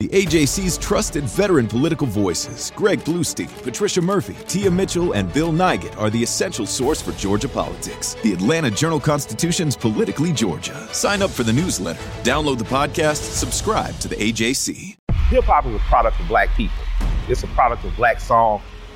The AJC's trusted veteran political voices, Greg Bluestein, Patricia Murphy, Tia Mitchell, and Bill Nigut, are the essential source for Georgia politics. The Atlanta Journal Constitution's Politically Georgia. Sign up for the newsletter, download the podcast, subscribe to the AJC. Hip hop is a product of black people, it's a product of black song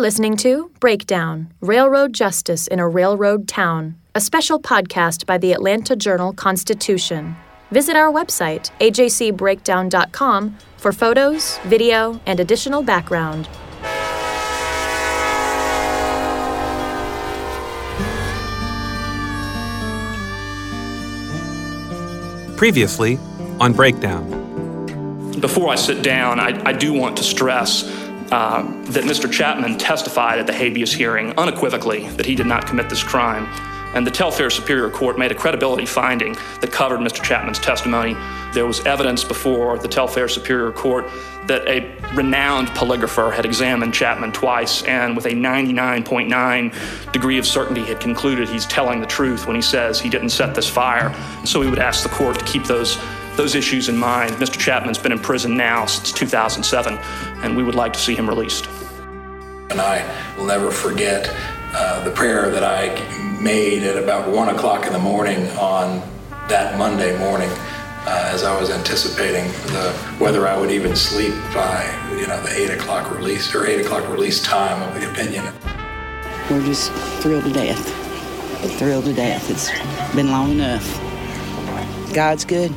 Listening to Breakdown Railroad Justice in a Railroad Town, a special podcast by the Atlanta Journal Constitution. Visit our website, ajcbreakdown.com, for photos, video, and additional background. Previously on Breakdown. Before I sit down, I, I do want to stress uh, that Mr. Chapman testified at the habeas hearing unequivocally that he did not commit this crime. And the Telfair Superior Court made a credibility finding that covered Mr. Chapman's testimony. There was evidence before the Telfair Superior Court that a renowned polygrapher had examined Chapman twice and with a 99.9 degree of certainty had concluded he's telling the truth when he says he didn't set this fire. So we would ask the court to keep those those issues in mind. Mr. Chapman's been in prison now since 2007, and we would like to see him released. And I will never forget uh, the prayer that I made at about one o'clock in the morning on that Monday morning, uh, as I was anticipating the whether I would even sleep by you know the eight o'clock release or eight o'clock release time of the opinion. We're just thrilled to death. Thrilled to death. It's been long enough. God's good.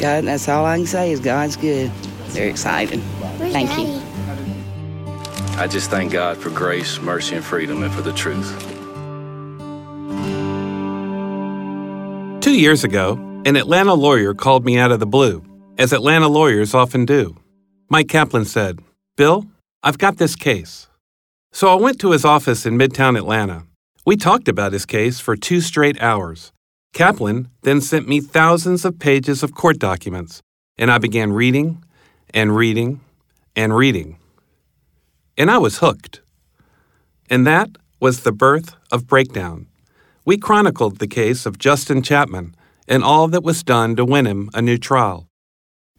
God, that's all I can say is God's good. Very excited. Thank you. I just thank God for grace, mercy, and freedom, and for the truth. Two years ago, an Atlanta lawyer called me out of the blue, as Atlanta lawyers often do. Mike Kaplan said, Bill, I've got this case. So I went to his office in Midtown Atlanta. We talked about his case for two straight hours. Kaplan then sent me thousands of pages of court documents, and I began reading and reading and reading. And I was hooked. And that was the birth of Breakdown. We chronicled the case of Justin Chapman and all that was done to win him a new trial.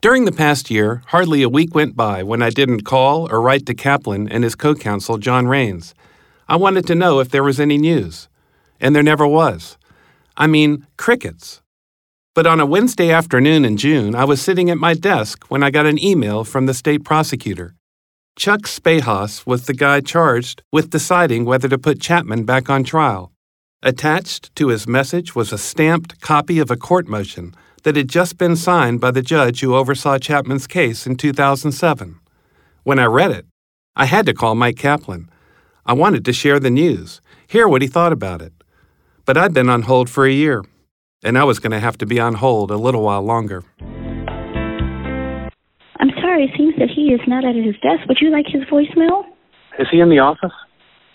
During the past year, hardly a week went by when I didn't call or write to Kaplan and his co counsel, John Rains. I wanted to know if there was any news. And there never was. I mean, crickets. But on a Wednesday afternoon in June, I was sitting at my desk when I got an email from the state prosecutor. Chuck Spahos was the guy charged with deciding whether to put Chapman back on trial. Attached to his message was a stamped copy of a court motion that had just been signed by the judge who oversaw Chapman's case in 2007. When I read it, I had to call Mike Kaplan. I wanted to share the news, hear what he thought about it. But I'd been on hold for a year, and I was going to have to be on hold a little while longer. I'm sorry, it seems that he is not at his desk. Would you like his voicemail? Is he in the office?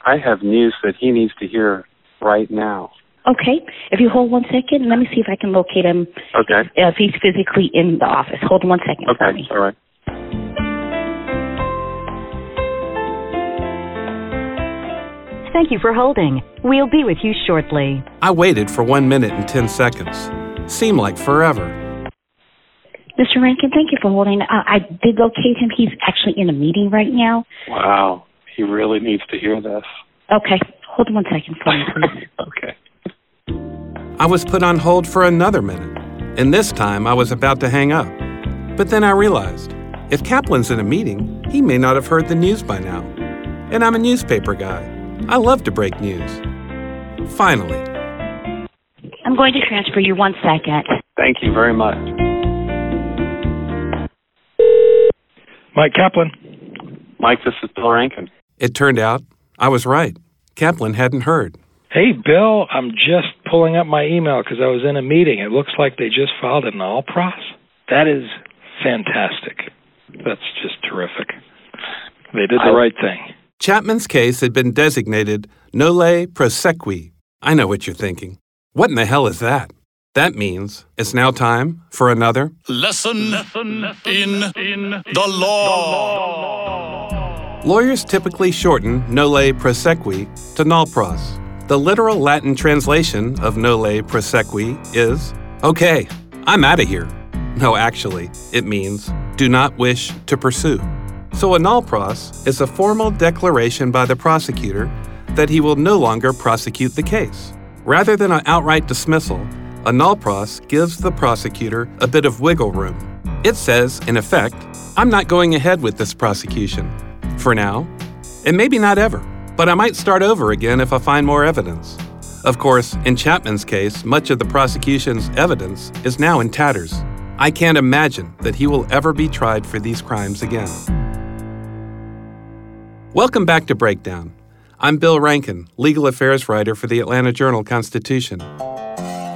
I have news that he needs to hear right now. Okay. If you hold one second, let me see if I can locate him. Okay. If he's physically in the office. Hold one second for Okay. me. All right. Thank you for holding. We'll be with you shortly. I waited for one minute and 10 seconds. Seemed like forever. Mr. Rankin, thank you for holding. Uh, I did locate him. He's actually in a meeting right now. Wow. He really needs to hear this. Okay. Hold one second for me, please. okay. I was put on hold for another minute, and this time I was about to hang up. But then I realized if Kaplan's in a meeting, he may not have heard the news by now. And I'm a newspaper guy. I love to break news. Finally, I'm going to transfer you one second. Thank you very much. Mike Kaplan. Mike, this is Bill Rankin. it turned out I was right. Kaplan hadn't heard. Hey, Bill, I'm just pulling up my email because I was in a meeting. It looks like they just filed an all pros. That is fantastic. That's just terrific. They did the right thing. Chapman's case had been designated nolle prosequi. I know what you're thinking. What in the hell is that? That means it's now time for another lesson, lesson in, in the law. Lawyers typically shorten nolle prosequi to nolpros. The literal Latin translation of nolle prosequi is okay, I'm out of here. No, actually, it means do not wish to pursue. So a nolpros is a formal declaration by the prosecutor that he will no longer prosecute the case. Rather than an outright dismissal, a nolpros gives the prosecutor a bit of wiggle room. It says, in effect, I'm not going ahead with this prosecution. For now, and maybe not ever, but I might start over again if I find more evidence. Of course, in Chapman's case, much of the prosecution's evidence is now in tatters. I can't imagine that he will ever be tried for these crimes again. Welcome back to Breakdown. I'm Bill Rankin, legal affairs writer for the Atlanta Journal Constitution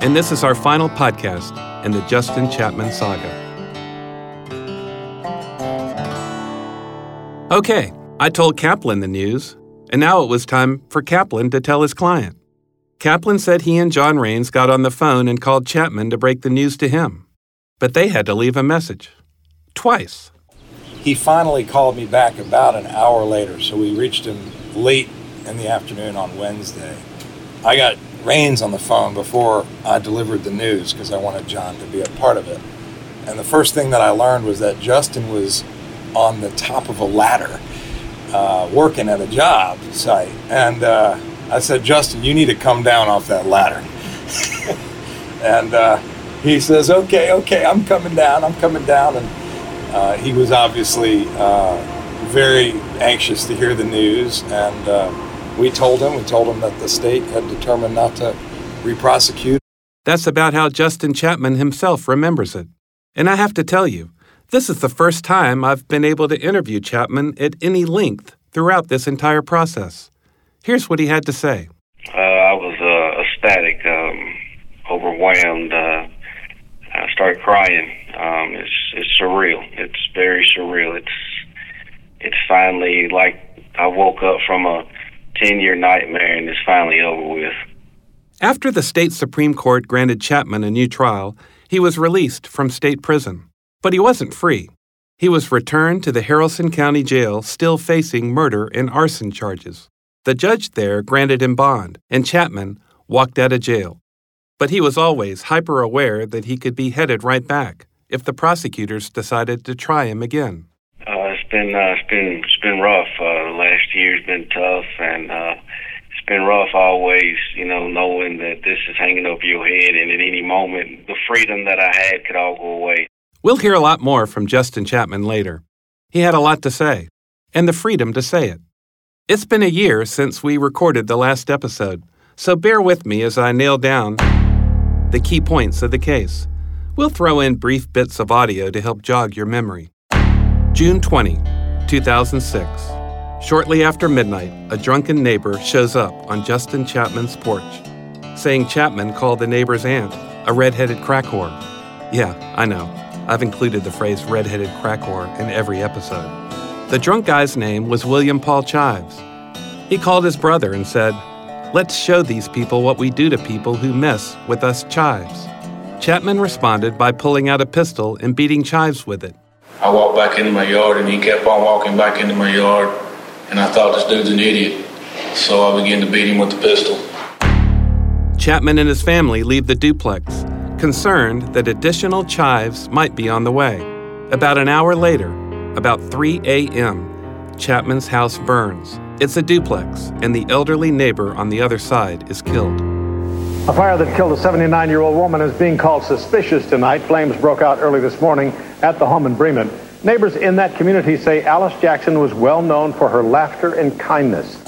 and this is our final podcast in the Justin Chapman saga. Okay, I told Kaplan the news, and now it was time for Kaplan to tell his client. Kaplan said he and John Rains got on the phone and called Chapman to break the news to him, but they had to leave a message. Twice. He finally called me back about an hour later, so we reached him late in the afternoon on Wednesday. I got Rains on the phone before I delivered the news because I wanted John to be a part of it. And the first thing that I learned was that Justin was on the top of a ladder uh, working at a job site. And uh, I said, Justin, you need to come down off that ladder. and uh, he says, okay, okay, I'm coming down, I'm coming down. And uh, he was obviously uh, very anxious to hear the news. And uh, we told him, we told him that the state had determined not to reprosecute. That's about how Justin Chapman himself remembers it. And I have to tell you, this is the first time I've been able to interview Chapman at any length throughout this entire process. Here's what he had to say. Uh, I was uh, ecstatic, um, overwhelmed. Uh, I started crying. Um, it's it's surreal. It's very surreal. It's it's finally like I woke up from a 10 year nightmare and it's finally over with. After the state Supreme Court granted Chapman a new trial, he was released from state prison. But he wasn't free. He was returned to the Haralson County Jail, still facing murder and arson charges. The judge there granted him bond, and Chapman walked out of jail. But he was always hyper aware that he could be headed right back if the prosecutors decided to try him again it's been uh, it's been it's been rough. Uh, last year's been tough, and uh, it's been rough always. You know, knowing that this is hanging over your head, and at any moment, the freedom that I had could all go away. We'll hear a lot more from Justin Chapman later. He had a lot to say, and the freedom to say it. It's been a year since we recorded the last episode, so bear with me as I nail down the key points of the case. We'll throw in brief bits of audio to help jog your memory. June 20, 2006. Shortly after midnight, a drunken neighbor shows up on Justin Chapman's porch, saying Chapman called the neighbor's aunt a red-headed crack whore. Yeah, I know. I've included the phrase red-headed crack whore in every episode. The drunk guy's name was William Paul Chives. He called his brother and said, Let's show these people what we do to people who mess with us Chives. Chapman responded by pulling out a pistol and beating Chives with it. I walked back into my yard and he kept on walking back into my yard. And I thought this dude's an idiot. So I began to beat him with the pistol. Chapman and his family leave the duplex, concerned that additional chives might be on the way. About an hour later, about 3 a.m., Chapman's house burns. It's a duplex, and the elderly neighbor on the other side is killed. A fire that killed a 79 year old woman is being called suspicious tonight. Flames broke out early this morning at the home in Bremen. Neighbors in that community say Alice Jackson was well known for her laughter and kindness.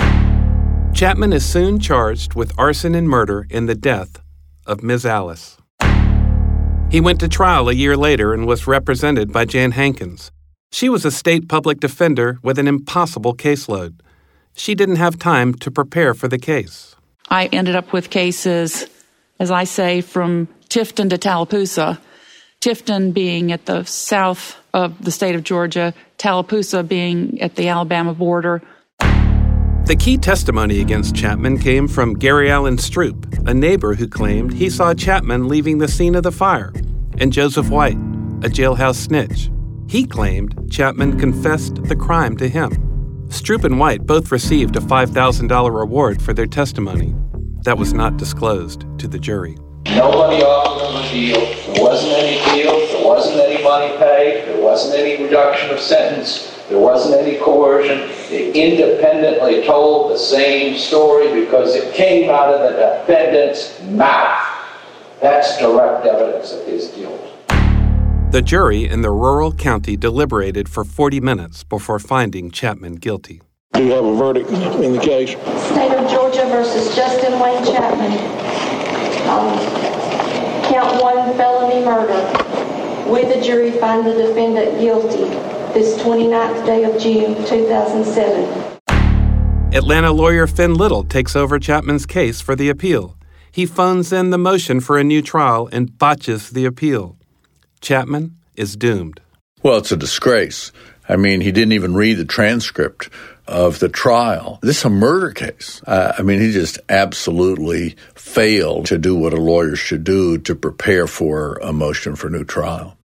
Chapman is soon charged with arson and murder in the death of Ms. Alice. He went to trial a year later and was represented by Jan Hankins. She was a state public defender with an impossible caseload. She didn't have time to prepare for the case. I ended up with cases, as I say, from Tifton to Tallapoosa Tifton being at the south of the state of Georgia, Tallapoosa being at the Alabama border. The key testimony against Chapman came from Gary Allen Stroop, a neighbor who claimed he saw Chapman leaving the scene of the fire, and Joseph White, a jailhouse snitch. He claimed Chapman confessed the crime to him. Stroop and White both received a $5,000 reward for their testimony. That was not disclosed to the jury. Nobody offered them a deal. There wasn't any deal. There wasn't any money paid. There wasn't any reduction of sentence. There wasn't any coercion. They independently told the same story because it came out of the defendant's mouth. That's direct evidence of his guilt. The jury in the rural county deliberated for 40 minutes before finding Chapman guilty. Do you have a verdict in the case? State of Georgia versus Justin Wayne Chapman. Um, count one felony murder. We, the jury, find the defendant guilty this 29th day of June 2007. Atlanta lawyer Finn Little takes over Chapman's case for the appeal. He phones in the motion for a new trial and botches the appeal. Chapman is doomed. Well, it's a disgrace. I mean, he didn't even read the transcript of the trial. This is a murder case. Uh, I mean, he just absolutely failed to do what a lawyer should do to prepare for a motion for new trial.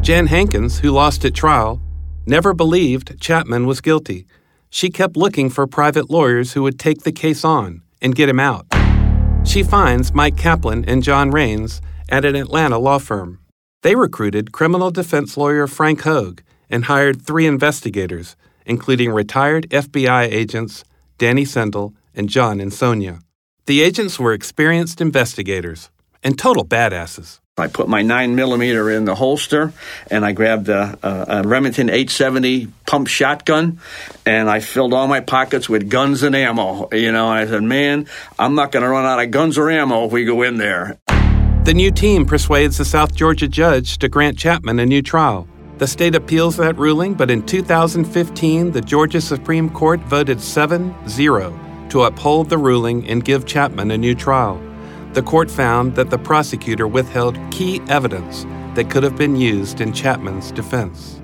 Jan Hankins, who lost at trial, never believed Chapman was guilty. She kept looking for private lawyers who would take the case on and get him out. She finds Mike Kaplan and John Rains at an Atlanta law firm. They recruited criminal defense lawyer Frank Hogue and hired three investigators, including retired FBI agents Danny Sendell and John Insogna. The agents were experienced investigators and total badasses. I put my 9 millimeter in the holster and I grabbed a, a, a, Remington 870 pump shotgun and I filled all my pockets with guns and ammo. You know, I said, man, I'm not going to run out of guns or ammo if we go in there. The new team persuades the South Georgia judge to grant Chapman a new trial. The state appeals that ruling, but in 2015, the Georgia Supreme Court voted 7 0 to uphold the ruling and give Chapman a new trial. The court found that the prosecutor withheld key evidence that could have been used in Chapman's defense.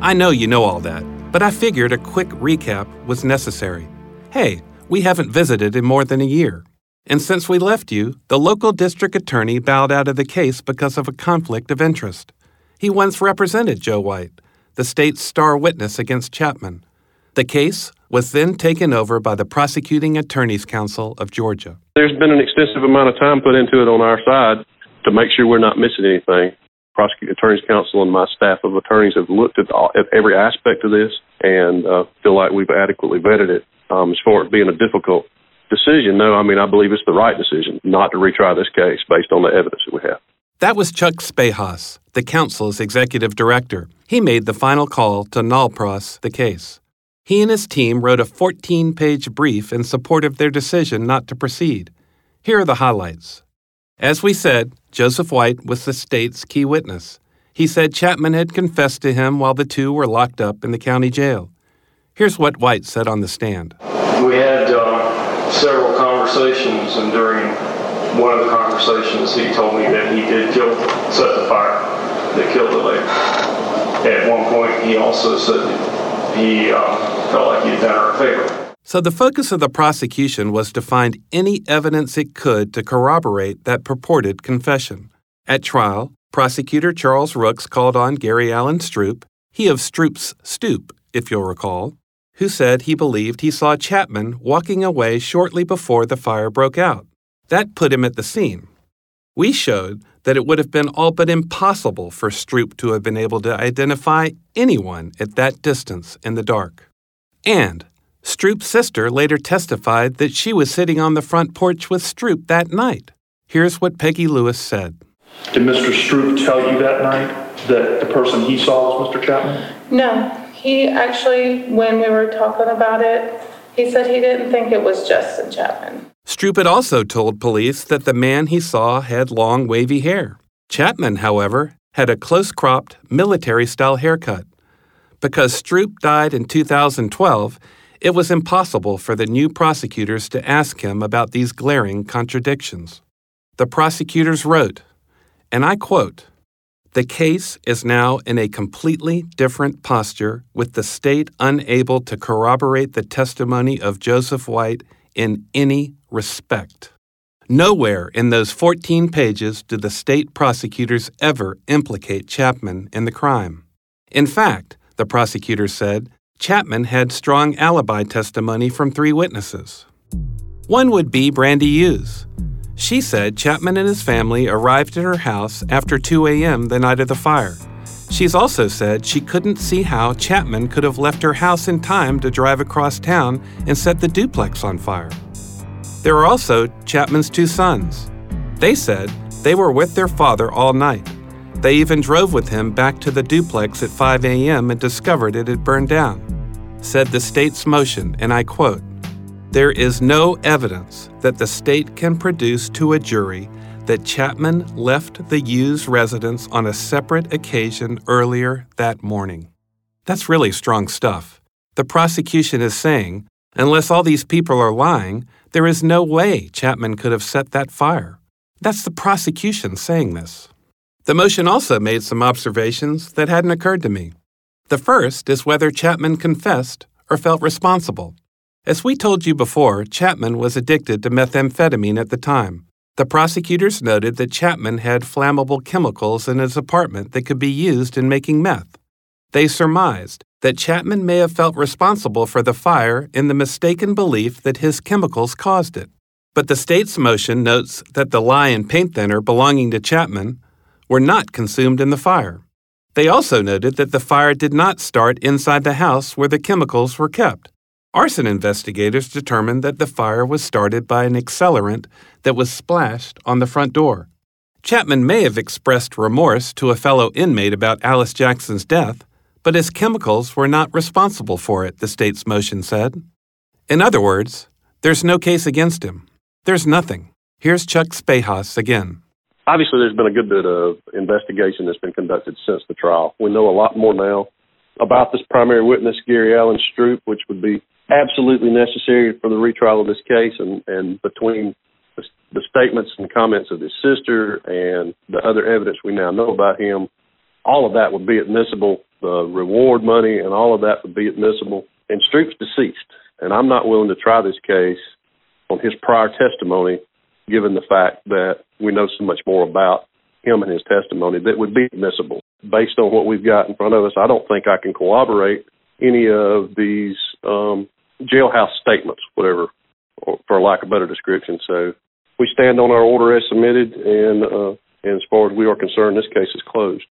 I know you know all that, but I figured a quick recap was necessary. Hey, we haven't visited in more than a year. And since we left you, the local district attorney bowed out of the case because of a conflict of interest. He once represented Joe White, the state's star witness against Chapman. The case was then taken over by the Prosecuting Attorneys Council of Georgia. There's been an extensive amount of time put into it on our side to make sure we're not missing anything. Prosecuting Attorneys Council and my staff of attorneys have looked at, all, at every aspect of this and uh, feel like we've adequately vetted it. Um, as far as being a difficult decision, no, I mean, I believe it's the right decision not to retry this case based on the evidence that we have. That was Chuck Spahos, the council's executive director. He made the final call to nolpros the case. He and his team wrote a 14 page brief in support of their decision not to proceed. Here are the highlights. As we said, Joseph White was the state's key witness. He said Chapman had confessed to him while the two were locked up in the county jail. Here's what White said on the stand. We had uh, several conversations, and during one of the conversations, he told me that he did kill, set the fire that killed the lady. At one point, he also said he uh, felt like he had done her a favor. So the focus of the prosecution was to find any evidence it could to corroborate that purported confession. At trial, prosecutor Charles Rooks called on Gary Allen Stroop, he of Stroop's Stoop, if you'll recall, who said he believed he saw Chapman walking away shortly before the fire broke out. That put him at the scene. We showed that it would have been all but impossible for Stroop to have been able to identify anyone at that distance in the dark. And Stroop's sister later testified that she was sitting on the front porch with Stroop that night. Here's what Peggy Lewis said. Did Mr. Stroop tell you that night that the person he saw was Mr. Chapman? No. He actually, when we were talking about it, he said he didn't think it was Justin Chapman. Stroop had also told police that the man he saw had long, wavy hair. Chapman, however, had a close cropped, military style haircut. Because Stroop died in 2012, it was impossible for the new prosecutors to ask him about these glaring contradictions. The prosecutors wrote, and I quote, The case is now in a completely different posture, with the state unable to corroborate the testimony of Joseph White in any respect. Nowhere in those 14 pages do the state prosecutors ever implicate Chapman in the crime. In fact, the prosecutor said Chapman had strong alibi testimony from three witnesses. One would be Brandy Hughes. She said Chapman and his family arrived at her house after 2 a.m. the night of the fire. She's also said she couldn't see how Chapman could have left her house in time to drive across town and set the duplex on fire. There are also Chapman's two sons. They said they were with their father all night. They even drove with him back to the duplex at 5 a.m. and discovered it had burned down. Said the state's motion, and I quote, there is no evidence that the state can produce to a jury that Chapman left the Hughes residence on a separate occasion earlier that morning. That's really strong stuff. The prosecution is saying, unless all these people are lying, there is no way Chapman could have set that fire. That's the prosecution saying this. The motion also made some observations that hadn't occurred to me. The first is whether Chapman confessed or felt responsible. As we told you before, Chapman was addicted to methamphetamine at the time. The prosecutors noted that Chapman had flammable chemicals in his apartment that could be used in making meth. They surmised that Chapman may have felt responsible for the fire in the mistaken belief that his chemicals caused it. But the state's motion notes that the lye and paint thinner belonging to Chapman were not consumed in the fire. They also noted that the fire did not start inside the house where the chemicals were kept. Arson investigators determined that the fire was started by an accelerant that was splashed on the front door. Chapman may have expressed remorse to a fellow inmate about Alice Jackson's death, but his chemicals were not responsible for it, the state's motion said. In other words, there's no case against him. There's nothing. Here's Chuck Spahos again. Obviously, there's been a good bit of investigation that's been conducted since the trial. We know a lot more now about this primary witness, Gary Allen Stroop, which would be absolutely necessary for the retrial of this case, and, and between the, the statements and comments of his sister and the other evidence we now know about him, all of that would be admissible. The reward money and all of that would be admissible. And Stroop's deceased, and I'm not willing to try this case on his prior testimony, given the fact that we know so much more about him and his testimony that would be admissible. Based on what we've got in front of us, I don't think I can corroborate any of these um, jailhouse statements, whatever, for lack of better description. So we stand on our order as submitted, and, uh, and as far as we are concerned, this case is closed.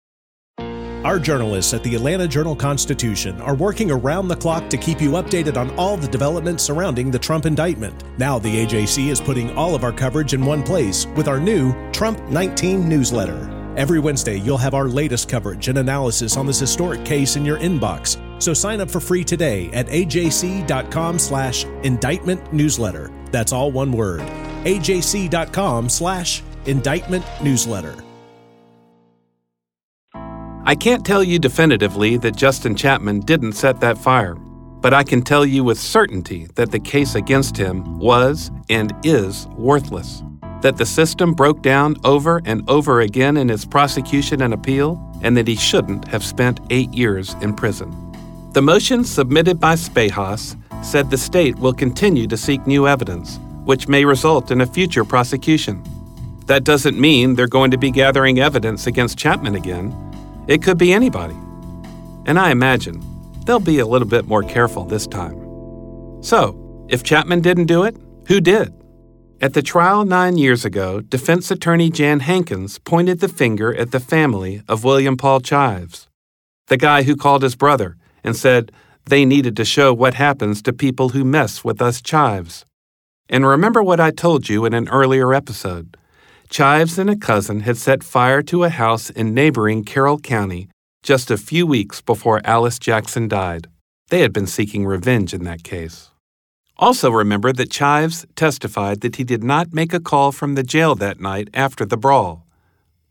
Our journalists at the Atlanta Journal Constitution are working around the clock to keep you updated on all the developments surrounding the Trump indictment. Now, the AJC is putting all of our coverage in one place with our new Trump 19 newsletter. Every Wednesday, you'll have our latest coverage and analysis on this historic case in your inbox. So sign up for free today at ajc.com slash indictment newsletter. That's all one word. ajc.com slash indictment newsletter. I can't tell you definitively that Justin Chapman didn't set that fire, but I can tell you with certainty that the case against him was and is worthless that the system broke down over and over again in its prosecution and appeal, and that he shouldn't have spent eight years in prison. The motion submitted by Spahos said the state will continue to seek new evidence, which may result in a future prosecution. That doesn't mean they're going to be gathering evidence against Chapman again. It could be anybody. And I imagine they'll be a little bit more careful this time. So, if Chapman didn't do it, who did? At the trial nine years ago, defense attorney Jan Hankins pointed the finger at the family of William Paul Chives, the guy who called his brother and said they needed to show what happens to people who mess with us Chives. And remember what I told you in an earlier episode. Chives and a cousin had set fire to a house in neighboring Carroll County just a few weeks before Alice Jackson died. They had been seeking revenge in that case. Also, remember that Chives testified that he did not make a call from the jail that night after the brawl,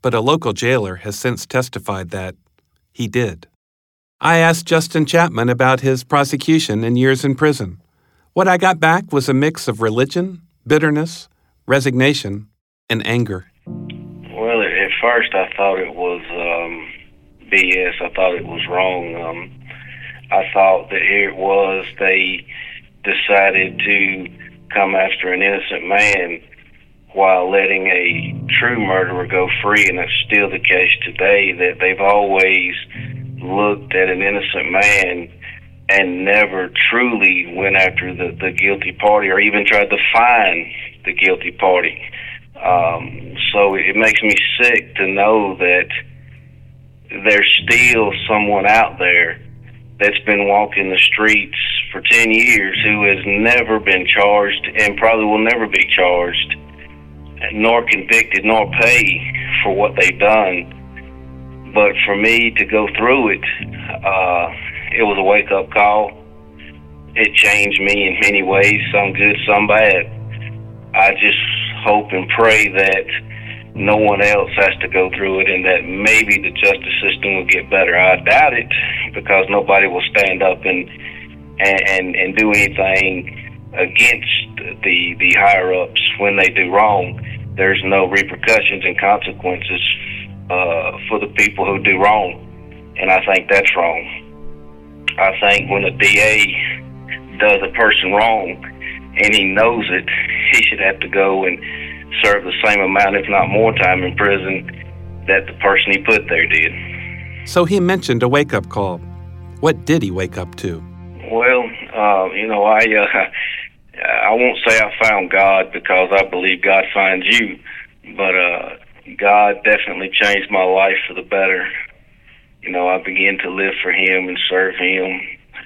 but a local jailer has since testified that he did. I asked Justin Chapman about his prosecution and years in prison. What I got back was a mix of religion, bitterness, resignation, and anger. Well, at first I thought it was um, BS. I thought it was wrong. Um, I thought that it was they decided to come after an innocent man while letting a true murderer go free, and that's still the case today. That they've always looked at an innocent man and never truly went after the, the guilty party or even tried to find the guilty party. Um, so it makes me sick to know that there's still someone out there that's been walking the streets for 10 years who has never been charged and probably will never be charged, nor convicted, nor pay for what they've done. But for me to go through it, uh, it was a wake up call. It changed me in many ways, some good, some bad. I just hope and pray that no one else has to go through it and that maybe the justice system will get better. I doubt it because nobody will stand up and and and, and do anything against the the higher ups when they do wrong. There's no repercussions and consequences uh, for the people who do wrong, and I think that's wrong. I think when a DA does a person wrong and he knows it, he should have to go and serve the same amount, if not more time in prison that the person he put there did. So he mentioned a wake up call. What did he wake up to? Well, uh, you know, I uh, I won't say I found God because I believe God finds you, but uh, God definitely changed my life for the better you know, I began to live for Him and serve Him,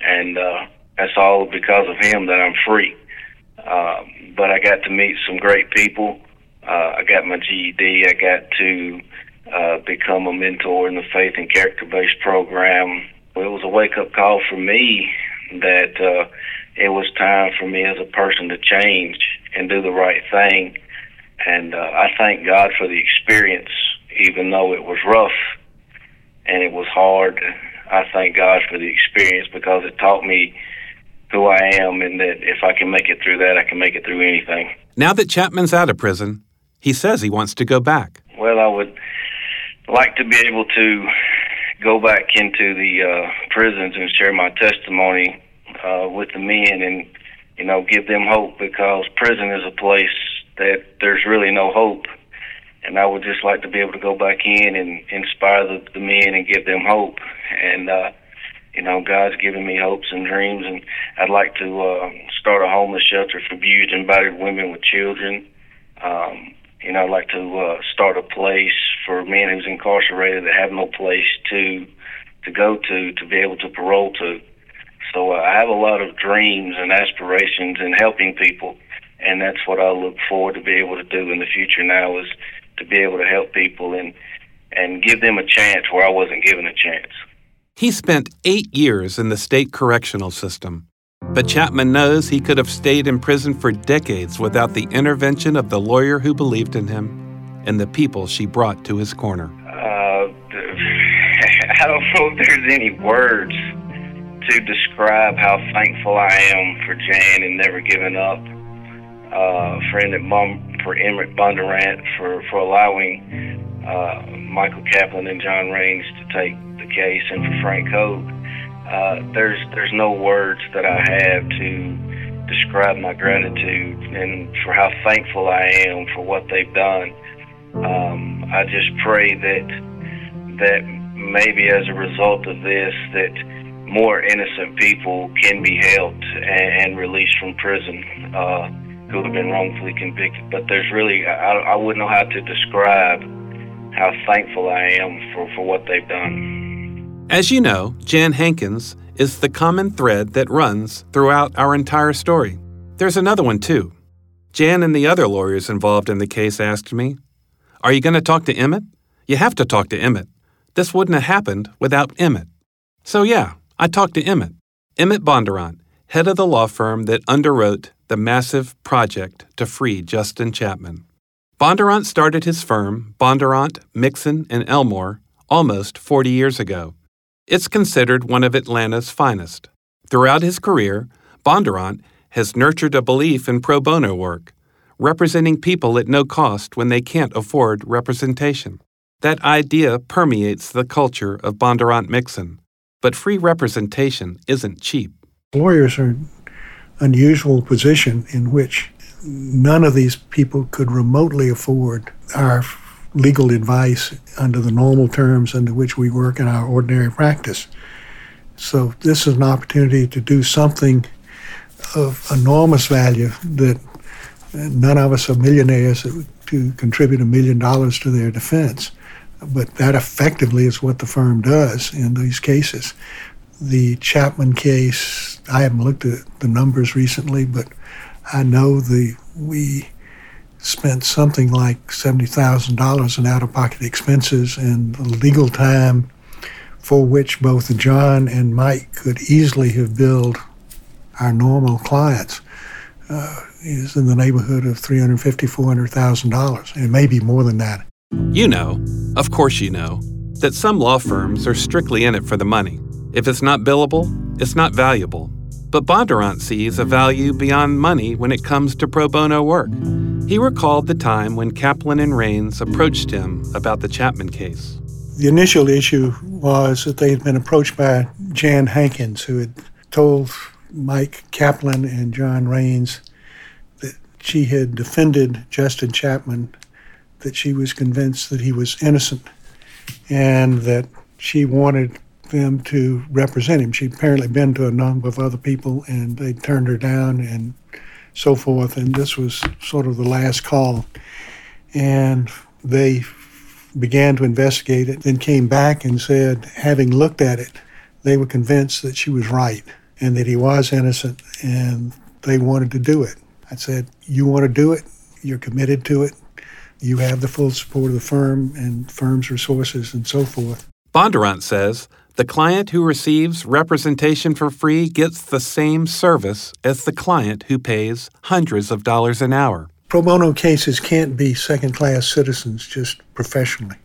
and uh, that's all because of Him that I'm free. Uh, but I got to meet some great people. Uh, I got my GED. I got to uh, become a mentor in the faith and character based program. It was a wake up call for me that uh, it was time for me as a person to change and do the right thing. And uh, I thank God for the experience, even though it was rough and it was hard. I thank God for the experience because it taught me who I am and that if I can make it through that, I can make it through anything. Now that Chapman's out of prison, he says he wants to go back. Well, I would like to be able to go back into the uh, prisons and share my testimony uh, with the men and, you know, give them hope because prison is a place that there's really no hope and I would just like to be able to go back in and inspire the, the men and give them hope. And uh, you know, God's given me hopes and dreams, and I'd like to uh, start a homeless shelter for abused and battered women with children. Um, you know, I'd like to uh, start a place for men who's incarcerated that have no place to to go to to be able to parole to. So uh, I have a lot of dreams and aspirations in helping people, and that's what I look forward to be able to do in the future. Now is to be able to help people and and give them a chance where I wasn't given a chance. He spent eight years in the state correctional system. But Chapman knows he could have stayed in prison for decades without the intervention of the lawyer who believed in him and the people she brought to his corner. Uh, I don't know if there's any words to describe how thankful I am for Jan and never giving up. Uh, friend at Mom for Emmett Bondurant for, for allowing uh, Michael Kaplan and John Rains to take the case and for Frank Hogue. Uh, there's there's no words that I have to describe my gratitude and for how thankful I am for what they've done. Um, I just pray that that maybe as a result of this that more innocent people can be helped and, and released from prison. Uh, who have been wrongfully convicted. But there's really, I, I wouldn't know how to describe how thankful I am for, for what they've done. As you know, Jan Hankins is the common thread that runs throughout our entire story. There's another one, too. Jan and the other lawyers involved in the case asked me, Are you going to talk to Emmett? You have to talk to Emmett. This wouldn't have happened without Emmett. So, yeah, I talked to Emmett. Emmett Bondurant, head of the law firm that underwrote the massive project to free Justin Chapman. Bondurant started his firm, Bondurant, Mixon, and Elmore, almost 40 years ago. It's considered one of Atlanta's finest. Throughout his career, Bondurant has nurtured a belief in pro bono work, representing people at no cost when they can't afford representation. That idea permeates the culture of Bondurant Mixon, but free representation isn't cheap. Lawyers are an unusual position in which none of these people could remotely afford our legal advice under the normal terms under which we work in our ordinary practice. So, this is an opportunity to do something of enormous value that none of us are millionaires to contribute a million dollars to their defense. But that effectively is what the firm does in these cases. The Chapman case, I haven't looked at the numbers recently, but I know the we spent something like $70,000 in out of pocket expenses and the legal time for which both John and Mike could easily have billed our normal clients uh, is in the neighborhood of $350,000, $400,000. It may be more than that. You know, of course you know, that some law firms are strictly in it for the money. If it's not billable, it's not valuable. But Bondurant sees a value beyond money when it comes to pro bono work. He recalled the time when Kaplan and Rains approached him about the Chapman case. The initial issue was that they had been approached by Jan Hankins, who had told Mike Kaplan and John Rains that she had defended Justin Chapman, that she was convinced that he was innocent, and that she wanted them to represent him. She'd apparently been to a number of other people and they turned her down and so forth. And this was sort of the last call. And they began to investigate it, then came back and said, having looked at it, they were convinced that she was right and that he was innocent and they wanted to do it. I said, You want to do it? You're committed to it. You have the full support of the firm and firm's resources and so forth. Bondurant says the client who receives representation for free gets the same service as the client who pays hundreds of dollars an hour. Pro bono cases can't be second class citizens just professionally.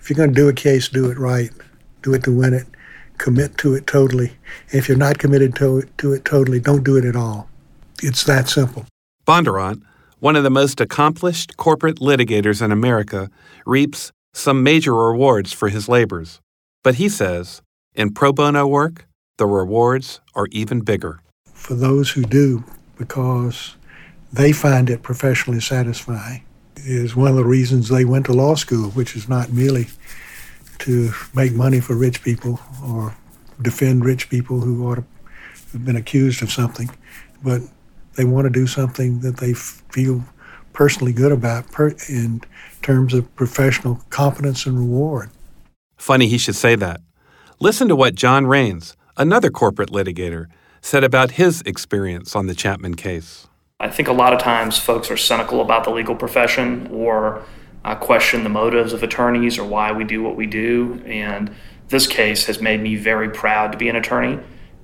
If you're going to do a case, do it right. Do it to win it. Commit to it totally. If you're not committed to it, to it totally, don't do it at all. It's that simple. Bondurant, one of the most accomplished corporate litigators in America, reaps some major rewards for his labors. But he says in pro bono work, the rewards are even bigger. For those who do, because they find it professionally satisfying, is one of the reasons they went to law school, which is not merely to make money for rich people or defend rich people who ought to have been accused of something, but they want to do something that they feel personally good about per- in terms of professional competence and reward. Funny he should say that. Listen to what John Rains, another corporate litigator, said about his experience on the Chapman case. I think a lot of times folks are cynical about the legal profession or uh, question the motives of attorneys or why we do what we do. And this case has made me very proud to be an attorney.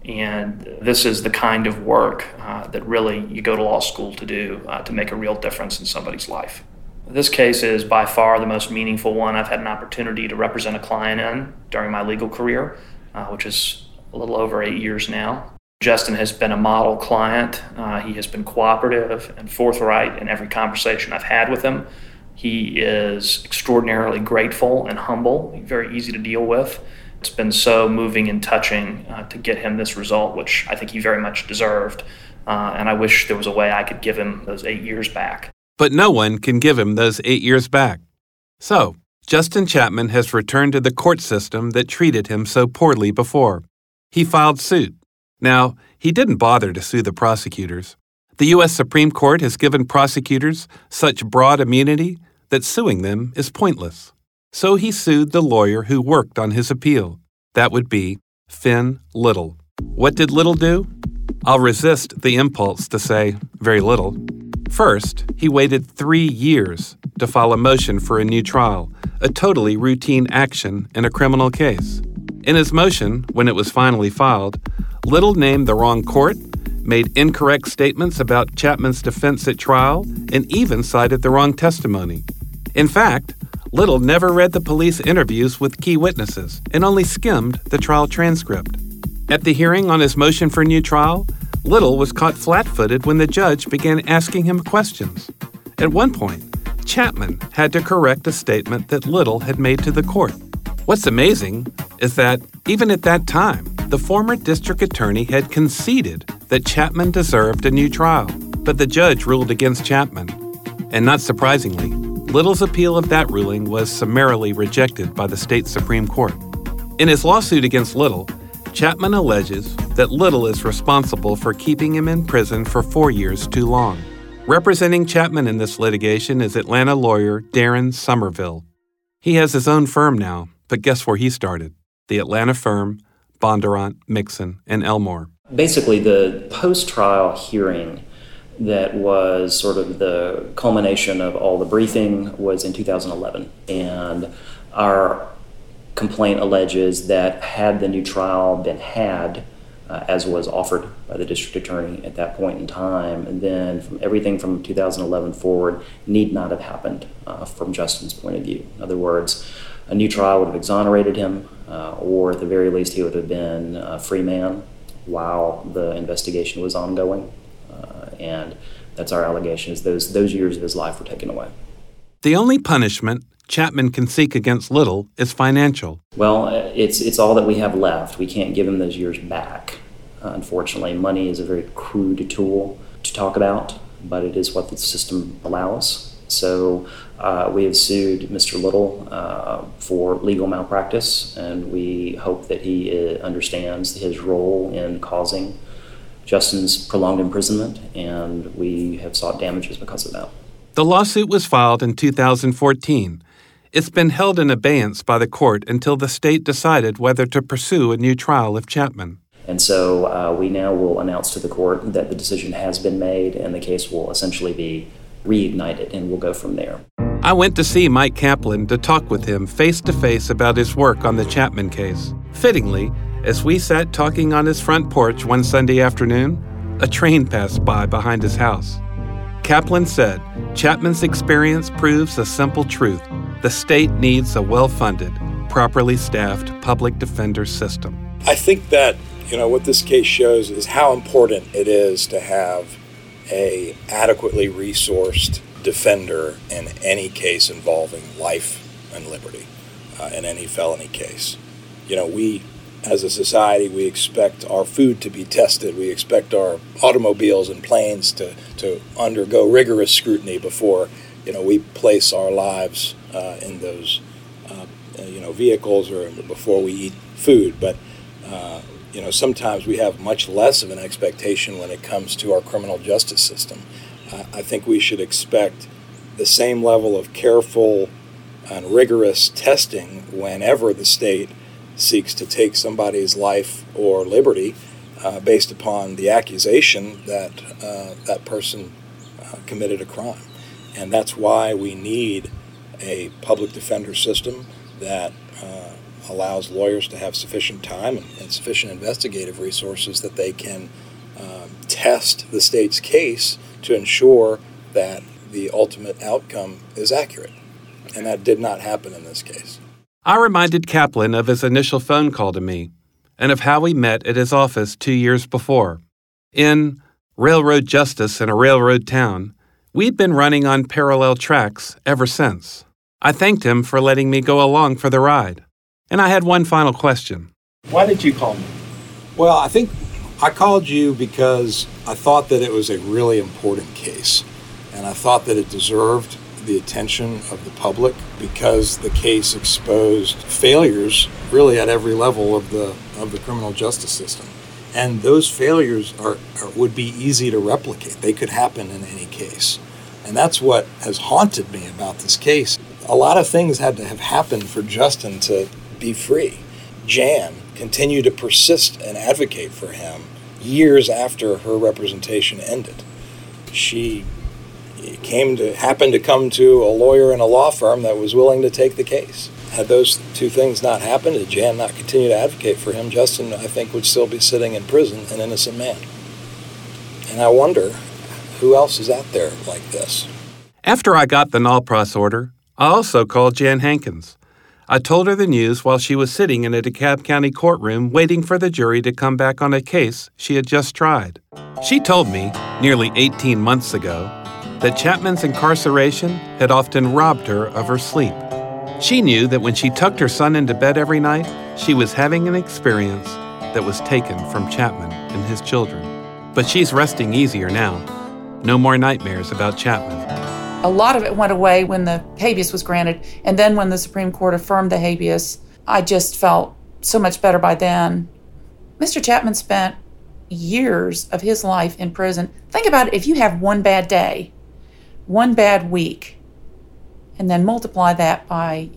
And this is the kind of work uh, that really you go to law school to do uh, to make a real difference in somebody's life. This case is by far the most meaningful one I've had an opportunity to represent a client in during my legal career, uh, which is a little over eight years now. Justin has been a model client. Uh, he has been cooperative and forthright in every conversation I've had with him. He is extraordinarily grateful and humble, very easy to deal with. It's been so moving and touching uh, to get him this result, which I think he very much deserved. Uh, and I wish there was a way I could give him those eight years back but no one can give him those eight years back. So, Justin Chapman has returned to the court system that treated him so poorly before. He filed suit. Now, he didn't bother to sue the prosecutors. The U.S. Supreme Court has given prosecutors such broad immunity that suing them is pointless. So he sued the lawyer who worked on his appeal. That would be Finn Little. What did Little do? I'll resist the impulse to say very little. First, he waited three years to file a motion for a new trial, a totally routine action in a criminal case. In his motion, when it was finally filed, Little named the wrong court, made incorrect statements about Chapman's defense at trial, and even cited the wrong testimony. In fact, Little never read the police interviews with key witnesses and only skimmed the trial transcript. At the hearing on his motion for new trial, Little was caught flat footed when the judge began asking him questions. At one point, Chapman had to correct a statement that Little had made to the court. What's amazing is that, even at that time, the former district attorney had conceded that Chapman deserved a new trial, but the judge ruled against Chapman. And not surprisingly, Little's appeal of that ruling was summarily rejected by the state Supreme Court. In his lawsuit against Little, Chapman alleges that Little is responsible for keeping him in prison for four years too long. Representing Chapman in this litigation is Atlanta lawyer Darren Summerville. He has his own firm now, but guess where he started? The Atlanta firm Bondurant, Mixon, and Elmore. Basically, the post trial hearing that was sort of the culmination of all the briefing was in 2011. And our complaint alleges that had the new trial been had, uh, as was offered by the district attorney at that point in time, and then from everything from 2011 forward need not have happened uh, from Justin's point of view. In other words, a new trial would have exonerated him, uh, or at the very least, he would have been a free man while the investigation was ongoing. Uh, and that's our allegation: is those those years of his life were taken away. The only punishment Chapman can seek against Little is financial. Well, it's it's all that we have left. We can't give him those years back. Uh, unfortunately, money is a very crude tool to talk about, but it is what the system allows. So uh, we have sued Mr. Little uh, for legal malpractice, and we hope that he uh, understands his role in causing Justin's prolonged imprisonment, and we have sought damages because of that. The lawsuit was filed in 2014. It's been held in abeyance by the court until the state decided whether to pursue a new trial of Chapman. And so uh, we now will announce to the court that the decision has been made and the case will essentially be reignited, and we'll go from there. I went to see Mike Kaplan to talk with him face to face about his work on the Chapman case. Fittingly, as we sat talking on his front porch one Sunday afternoon, a train passed by behind his house. Kaplan said Chapman's experience proves a simple truth the state needs a well funded, properly staffed public defender system. I think that, you know, what this case shows is how important it is to have a adequately resourced defender in any case involving life and liberty, uh, in any felony case. You know, we as a society, we expect our food to be tested. We expect our automobiles and planes to, to undergo rigorous scrutiny before, you know, we place our lives uh, in those, uh, you know, vehicles or before we eat food. But, uh, you know, sometimes we have much less of an expectation when it comes to our criminal justice system. I think we should expect the same level of careful and rigorous testing whenever the state seeks to take somebody's life or liberty uh, based upon the accusation that uh, that person uh, committed a crime. And that's why we need a public defender system that uh, allows lawyers to have sufficient time and, and sufficient investigative resources that they can um, test the state's case to ensure that the ultimate outcome is accurate. And that did not happen in this case. I reminded Kaplan of his initial phone call to me and of how we met at his office two years before. In Railroad Justice in a Railroad Town, we'd been running on parallel tracks ever since. I thanked him for letting me go along for the ride. And I had one final question. Why did you call me? Well, I think I called you because I thought that it was a really important case. And I thought that it deserved the attention of the public because the case exposed failures really at every level of the of the criminal justice system. And those failures are, are, would be easy to replicate. They could happen in any case. And that's what has haunted me about this case. A lot of things had to have happened for Justin to be free. Jan continued to persist and advocate for him years after her representation ended. She came to happened to come to a lawyer in a law firm that was willing to take the case. Had those two things not happened, had Jan not continued to advocate for him, Justin, I think, would still be sitting in prison, an innocent man. And I wonder who else is out there like this. After I got the nolpros order, I also called Jan Hankins. I told her the news while she was sitting in a DeKalb County courtroom waiting for the jury to come back on a case she had just tried. She told me, nearly 18 months ago, that Chapman's incarceration had often robbed her of her sleep. She knew that when she tucked her son into bed every night, she was having an experience that was taken from Chapman and his children. But she's resting easier now. No more nightmares about Chapman. A lot of it went away when the habeas was granted, and then when the Supreme Court affirmed the habeas, I just felt so much better by then. Mr. Chapman spent years of his life in prison. Think about it if you have one bad day, one bad week, and then multiply that by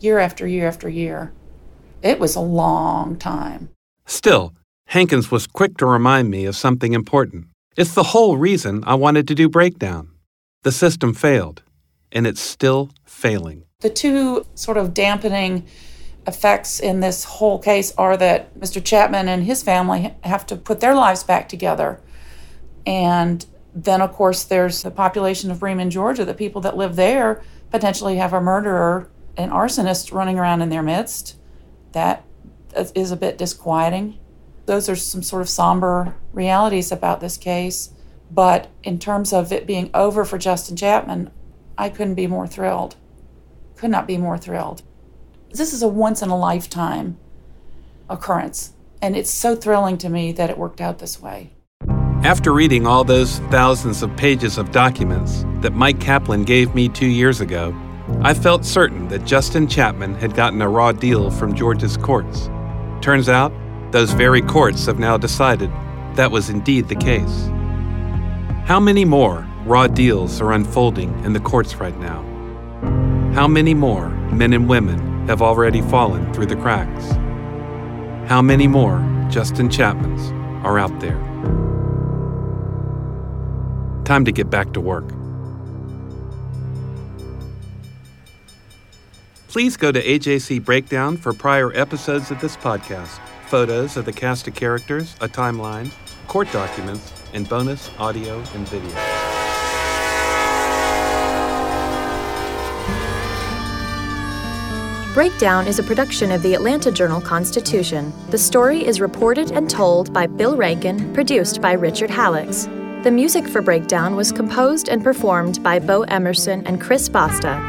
year after year after year. It was a long time. Still, Hankins was quick to remind me of something important. It's the whole reason I wanted to do Breakdown. The system failed, and it's still failing. The two sort of dampening effects in this whole case are that Mr. Chapman and his family have to put their lives back together. And then, of course, there's the population of Bremen, Georgia. The people that live there potentially have a murderer, an arsonist running around in their midst. That is a bit disquieting. Those are some sort of somber realities about this case. But in terms of it being over for Justin Chapman, I couldn't be more thrilled. Could not be more thrilled. This is a once in a lifetime occurrence, and it's so thrilling to me that it worked out this way. After reading all those thousands of pages of documents that Mike Kaplan gave me two years ago, I felt certain that Justin Chapman had gotten a raw deal from Georgia's courts. Turns out, those very courts have now decided that was indeed the case. How many more raw deals are unfolding in the courts right now? How many more men and women have already fallen through the cracks? How many more Justin Chapmans are out there? Time to get back to work. Please go to AJC Breakdown for prior episodes of this podcast, photos of the cast of characters, a timeline, court documents, and bonus audio and video. Breakdown is a production of the Atlanta Journal Constitution. The story is reported and told by Bill Rankin, produced by Richard Halicks. The music for Breakdown was composed and performed by Bo Emerson and Chris Basta.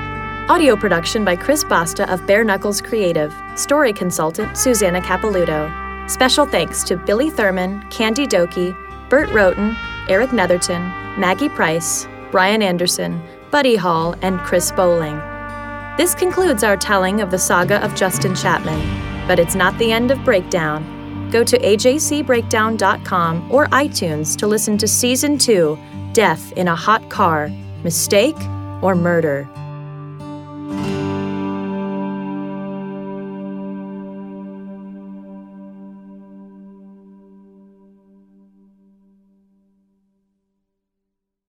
Audio production by Chris Basta of Bare Knuckles Creative. Story consultant Susanna Capelouto. Special thanks to Billy Thurman, Candy Doki, Bert Roughton, Eric Netherton, Maggie Price, Brian Anderson, Buddy Hall, and Chris Bowling. This concludes our telling of the saga of Justin Chapman, but it's not the end of Breakdown. Go to ajcbreakdown.com or iTunes to listen to Season 2 Death in a Hot Car Mistake or Murder.